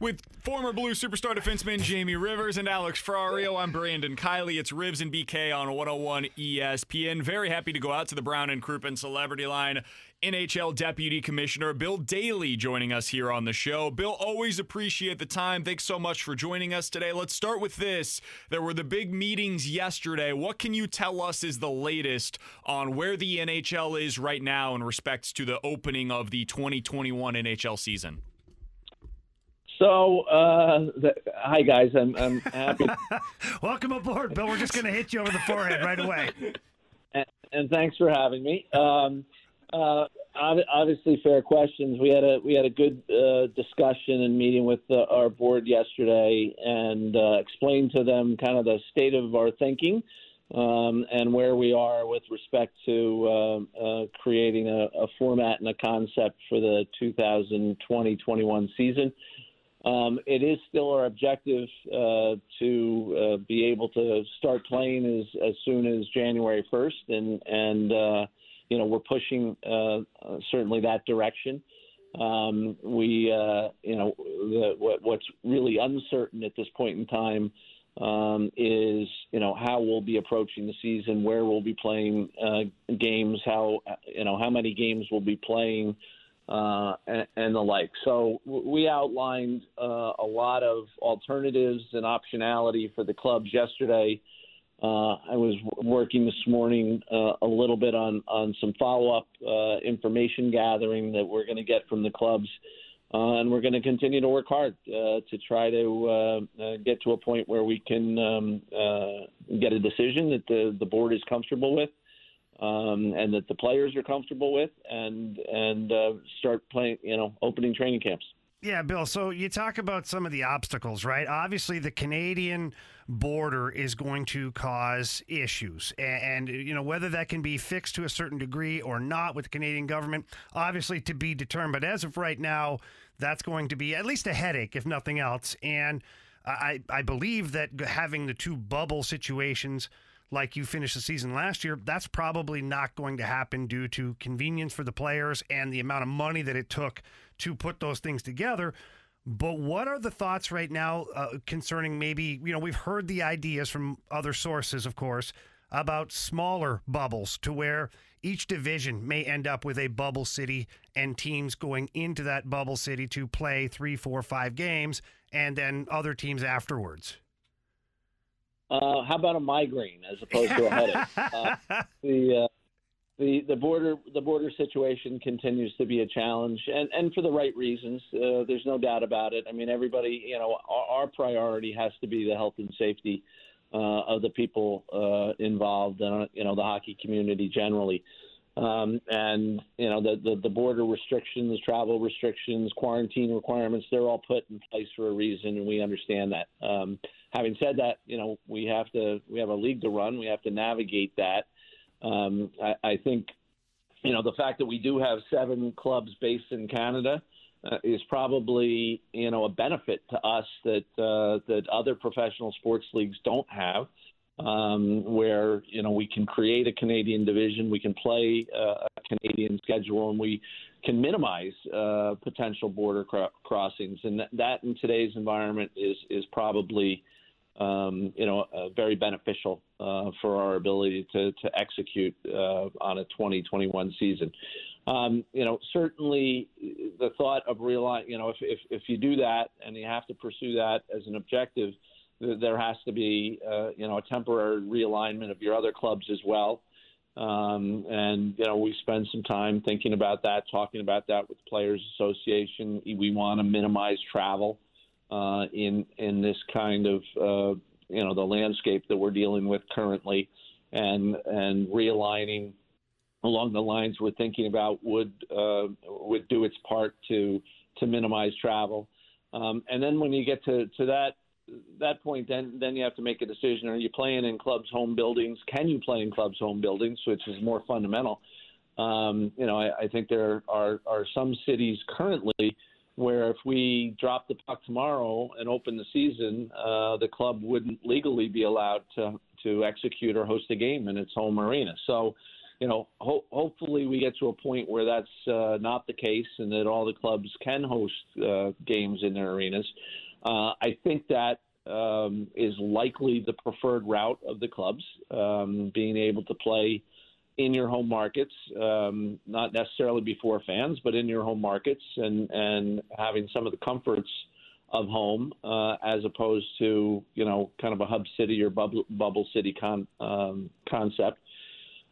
With former Blue superstar defenseman Jamie Rivers and Alex Ferrario, I'm Brandon Kiley. It's Rivs and BK on 101 ESPN. Very happy to go out to the Brown and Crouppen Celebrity Line. NHL Deputy Commissioner Bill Daly joining us here on the show. Bill, always appreciate the time. Thanks so much for joining us today. Let's start with this. There were the big meetings yesterday. What can you tell us is the latest on where the NHL is right now in respects to the opening of the 2021 NHL season? So, uh, the, hi guys, I'm I'm happy. Welcome aboard, Bill. We're just going to hit you over the forehead right away. and, and thanks for having me. Um, uh, obviously, fair questions. We had a we had a good uh, discussion and meeting with uh, our board yesterday, and uh, explained to them kind of the state of our thinking um, and where we are with respect to uh, uh, creating a, a, format and a concept for the 2020-21 season. Um, it is still our objective uh, to uh, be able to start playing as, as soon as January 1st, and and uh, you know we're pushing uh, certainly that direction. Um, we uh, you know the, what, what's really uncertain at this point in time um, is you know how we'll be approaching the season, where we'll be playing uh, games, how you know how many games we'll be playing uh, and, and, the like. So we outlined uh, a lot of alternatives and optionality for the clubs yesterday. Uh, I was working this morning uh, a little bit on, on some follow up uh, information gathering that we're going to get from the clubs. And we're going to continue to work hard to try to get to a point where we can um, get a decision that the, the board is comfortable with um, and that the players are comfortable with, and and uh, start playing, you know, opening training camps. Yeah, Bill. So you talk about some of the obstacles, right? Obviously, the Canadian border is going to cause issues, and, and, you know whether that can be fixed to a certain degree or not with the Canadian government, obviously to be determined. But as of right now, that's going to be at least a headache, if nothing else. And I I believe that having the two bubble situations like you finished the season last year, that's probably not going to happen due to convenience for the players and the amount of money that it took to put those things together. But what are the thoughts right now uh, concerning maybe, you know, we've heard the ideas from other sources, of course, about smaller bubbles to where each division may end up with a bubble city and teams going into that bubble city to play three, four, five games and then other teams afterwards. Uh, how about a migraine as opposed to a headache? Uh, the uh, the the border the border situation continues to be a challenge, and and for the right reasons. Uh, there's no doubt about it. I mean, everybody, you know, our, our priority has to be the health and safety uh, of the people uh, involved, and you know, the hockey community generally. Um, and you know the, the, the border restrictions, travel restrictions, quarantine requirements—they're all put in place for a reason, and we understand that. Um, having said that, you know we have to we have a league to run. We have to navigate that. Um, I, I think you know the fact that we do have seven clubs based in Canada uh, is probably you know a benefit to us that uh, that other professional sports leagues don't have um, where you know we can create a Canadian division, we can play uh, a Canadian schedule, and we can minimize uh, potential border cro- crossings. And that, that, in today's environment is is probably um, you know uh, very beneficial uh, for our ability to to execute uh, on a 2021 season. Um, you know, certainly the thought of realign, you know, if, if, if you do that and you have to pursue that as an objective, there has to be, uh, you know, a temporary realignment of your other clubs as well. Um, and you know, we spend some time thinking about that, talking about that with Players Association. We want to minimize travel uh, in in this kind of uh, you know the landscape that we're dealing with currently, and and realigning along the lines we're thinking about would uh, would do its part to to minimize travel. Um, and then when you get to, to that that point, then then you have to make a decision: Are you playing in clubs' home buildings? Can you play in clubs' home buildings, which is more fundamental? Um, you know, I, I think there are are some cities currently where if we drop the puck tomorrow and open the season, uh, the club wouldn't legally be allowed to to execute or host a game in its home arena. So, you know, ho- hopefully we get to a point where that's uh, not the case and that all the clubs can host uh, games in their arenas. Uh, I think that um, is likely the preferred route of the clubs, um, being able to play in your home markets, um, not necessarily before fans, but in your home markets, and and having some of the comforts of home uh, as opposed to you know kind of a hub city or bubble bubble city con, um, concept.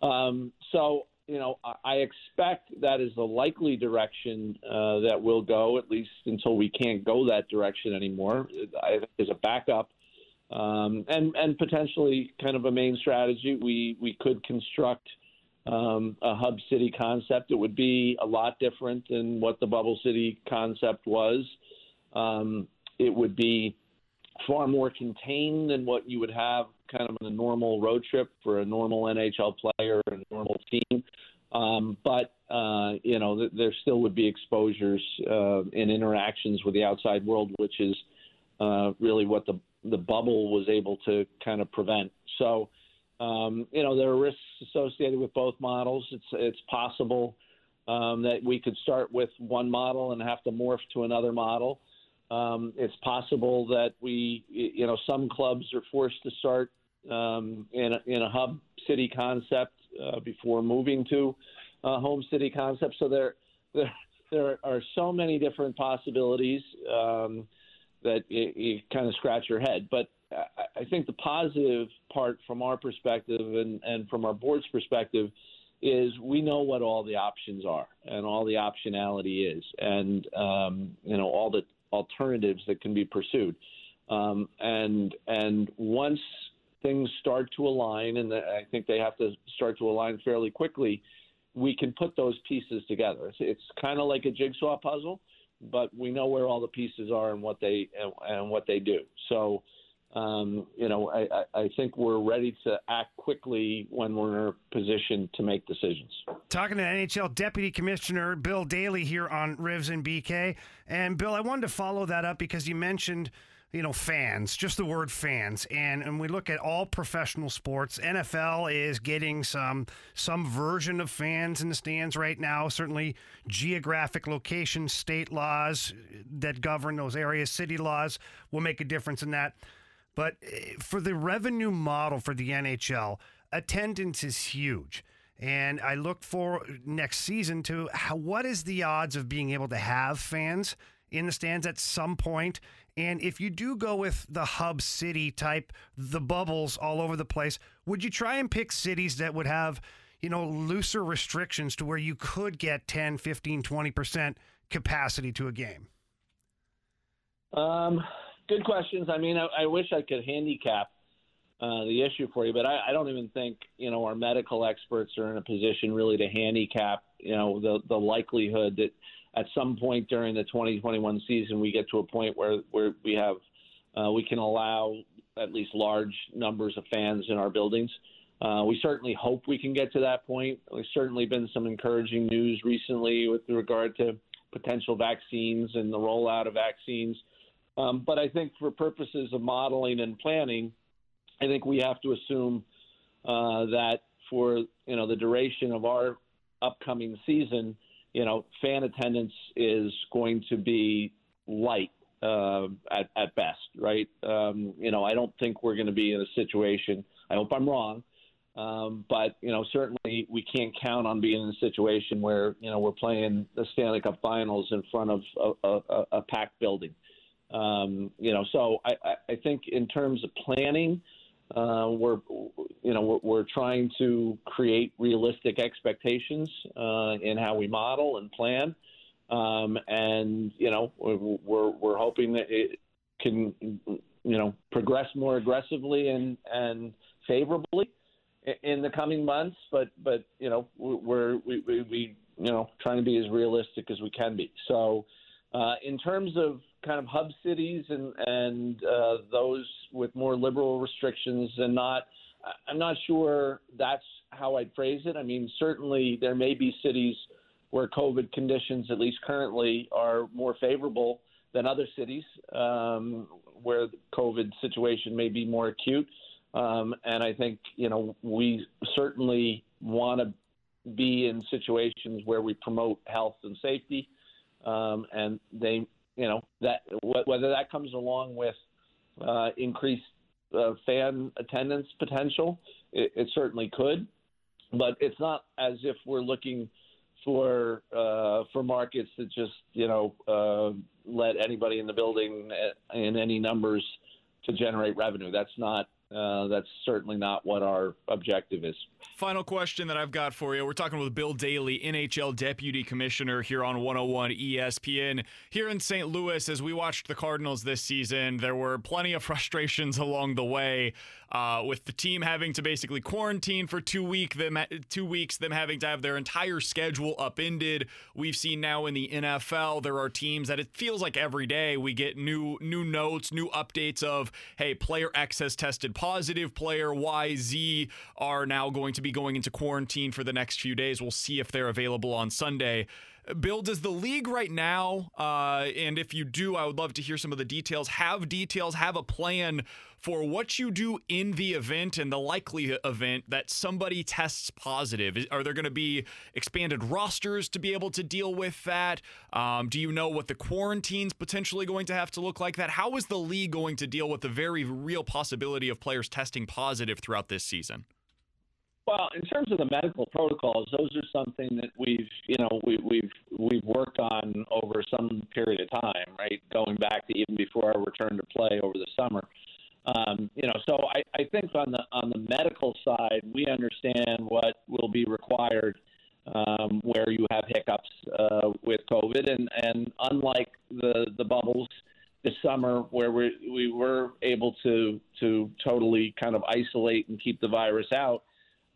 Um, so you know, I expect that is the likely direction uh, that will go, at least until we can't go that direction anymore. I think there's a backup, um, and and potentially kind of a main strategy. We we could construct um, a hub city concept. It would be a lot different than what the bubble city concept was. Um, it would be far more contained than what you would have kind of a normal road trip for a normal NHL player and a normal team. Um, but uh, you know, th- there still would be exposures uh, and interactions with the outside world, which is uh, really what the the bubble was able to kind of prevent. So, um, you know, there are risks associated with both models. It's it's possible um, that we could start with one model and have to morph to another model. Um, it's possible that we, you know, some clubs are forced to start um, in, a, in a hub city concept uh, before moving to a home city concept. So there, there, there are so many different possibilities um, that you, you kind of scratch your head. But I think the positive part from our perspective and, and from our board's perspective is we know what all the options are and all the optionality is and um, you know all the alternatives that can be pursued um, and and once things start to align, and I think they have to start to align fairly quickly, we can put those pieces together. It's, it's kind of like a jigsaw puzzle, but we know where all the pieces are and what they and, and what they do. So, um, you know, I, I think we're ready to act quickly when we're in a position to make decisions. Talking to NHL Deputy Commissioner Bill Daly here on Rivs and BK, and Bill, I wanted to follow that up because you mentioned you know, fans, just the word fans. And and we look at all professional sports. NFL is getting some some version of fans in the stands right now. Certainly geographic location, state laws that govern those areas, city laws will make a difference in that. But eh, for the revenue model for the NHL, attendance is huge. And I look for next season to how, what is the odds of being able to have fans in the stands at some point and if you do go with the hub city type, the bubbles all over the place, would you try and pick cities that would have, you know, looser restrictions to where you could get 10, 15, 20% capacity to a game? Um, good questions. I mean, I, I wish I could handicap uh, the issue for you, but I, I don't even think you know our medical experts are in a position really to handicap you know the the likelihood that at some point during the 2021 season, we get to a point where, where we have uh, we can allow at least large numbers of fans in our buildings. Uh, we certainly hope we can get to that point. There's certainly been some encouraging news recently with regard to potential vaccines and the rollout of vaccines. Um, but I think for purposes of modeling and planning, I think we have to assume uh, that for you know the duration of our upcoming season, you know, fan attendance is going to be light uh, at, at best, right? Um, you know, I don't think we're going to be in a situation. I hope I'm wrong, Um, but you know, certainly we can't count on being in a situation where you know we're playing the Stanley Cup Finals in front of a, a, a packed building. Um, you know, so I, I think in terms of planning, uh, we're you know we're, we're, trying to create realistic expectations uh, in how we model and plan, um, and you know we're we're hoping that it can you know progress more aggressively and and favorably in the coming months, but but you know we're we, we, we you know trying to be as realistic as we can be. So uh, in terms of kind of hub cities and and uh, those with more liberal restrictions and not, I'm not sure that's how I'd phrase it. I mean certainly there may be cities where COVID conditions, at least currently, are more favorable than other cities um, where the COVID situation may be more acute. Um, and I think, you know, we certainly want to be in situations where we promote health and safety. Um, and they, you know, that whether that comes along with uh, increased uh, fan attendance potential, it, it, certainly could. But it's not as if we're looking for uh, for markets that just you know uh, let anybody in the building uh, in any numbers to generate revenue. That's not uh, that's certainly not what our objective is. Final question that I've got for you. We're talking with Bill Daly, NHL Deputy Commissioner here on 101 ESPN. Here in St. Louis, as we watched the Cardinals this season, there were plenty of frustrations along the way uh, with the team having to basically quarantine for two week them two weeks, them having to have their entire schedule upended. We've seen now in the NFL there are teams that it feels like every day we get new new notes, new updates of hey, player X has tested positive, player Y, Z are now going to be going into quarantine for the next few days. We'll see if they're available on Sunday. Bill, does the league right now, uh, and if you do, I would love to hear some of the details, have details, have a plan for what you do in the event and the likely event that somebody tests positive? Are there going to be expanded rosters to be able to deal with that? Um, do you know what the quarantine's potentially going to have to look like? That how is the league going to deal with the very real possibility of players testing positive throughout this season? Well, in terms of the medical protocols, those are something that we've, you know, we, we've we've worked on over some period of time, right? Going back to even before our return to play over the summer. Um, you know, so I, I think on the on the medical side, we understand what will be required um, where you have hiccups uh, with COVID, and and unlike the the bubbles this summer where we we were able to to totally kind of isolate and keep the virus out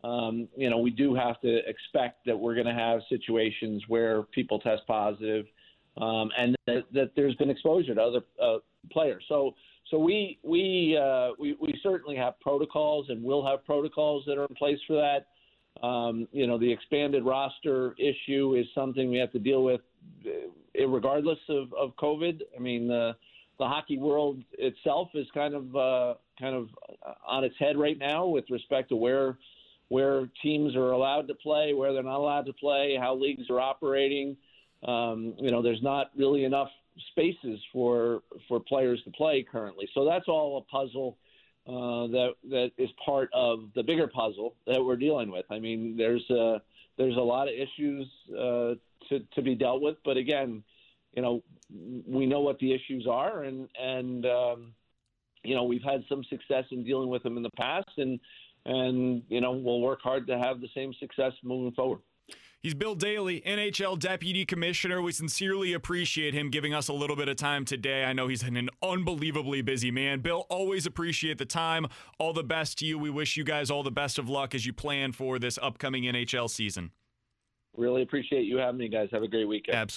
um, you know, we do have to expect that we're going to have situations where people test positive, um, and that, that, there's been exposure to other uh, players. So, so we we, uh, we we certainly have protocols, and will have protocols that are in place for that. Um, you know, the expanded roster issue is something we have to deal with, uh, regardless of, of COVID. I mean, the the hockey world itself is kind of uh, kind of on its head right now with respect to where where teams are allowed to play, where they're not allowed to play, how leagues are operating. Um, you know, there's not really enough spaces for for players to play currently. So that's all a puzzle uh, that that is part of the bigger puzzle that we're dealing with. I mean, there's a there's a lot of issues uh, to to be dealt with, but again, you know, we know what the issues are, and and um, you know we've had some success in dealing with them in the past, and and you know we'll work hard to have the same success moving forward. He's Bill Daly, NHL Deputy Commissioner. We sincerely appreciate him giving us a little bit of time today. I know he's an unbelievably busy man. Bill, always appreciate the time. All the best to you. We wish you guys all the best of luck as you plan for this upcoming NHL season. Really appreciate you having me, guys. Have a great weekend. Absolutely.